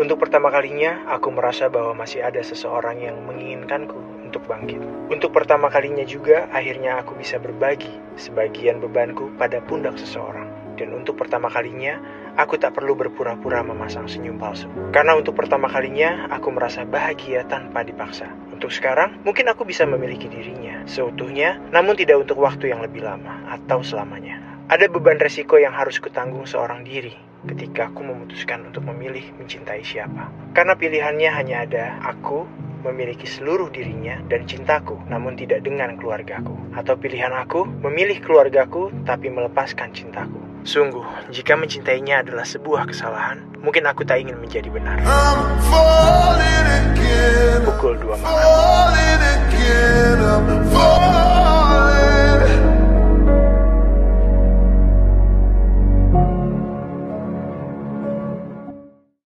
Untuk pertama kalinya, aku merasa bahwa masih ada seseorang yang menginginkanku untuk bangkit. Untuk pertama kalinya juga, akhirnya aku bisa berbagi sebagian bebanku pada pundak seseorang. Dan untuk pertama kalinya, aku tak perlu berpura-pura memasang senyum palsu. Karena untuk pertama kalinya, aku merasa bahagia tanpa dipaksa. Untuk sekarang, mungkin aku bisa memiliki dirinya seutuhnya, namun tidak untuk waktu yang lebih lama atau selamanya. Ada beban resiko yang harus kutanggung seorang diri ketika aku memutuskan untuk memilih mencintai siapa. Karena pilihannya hanya ada aku memiliki seluruh dirinya dan cintaku, namun tidak dengan keluargaku. Atau pilihan aku memilih keluargaku tapi melepaskan cintaku. Sungguh, jika mencintainya adalah sebuah kesalahan, mungkin aku tak ingin menjadi benar. Pukul 2 malam.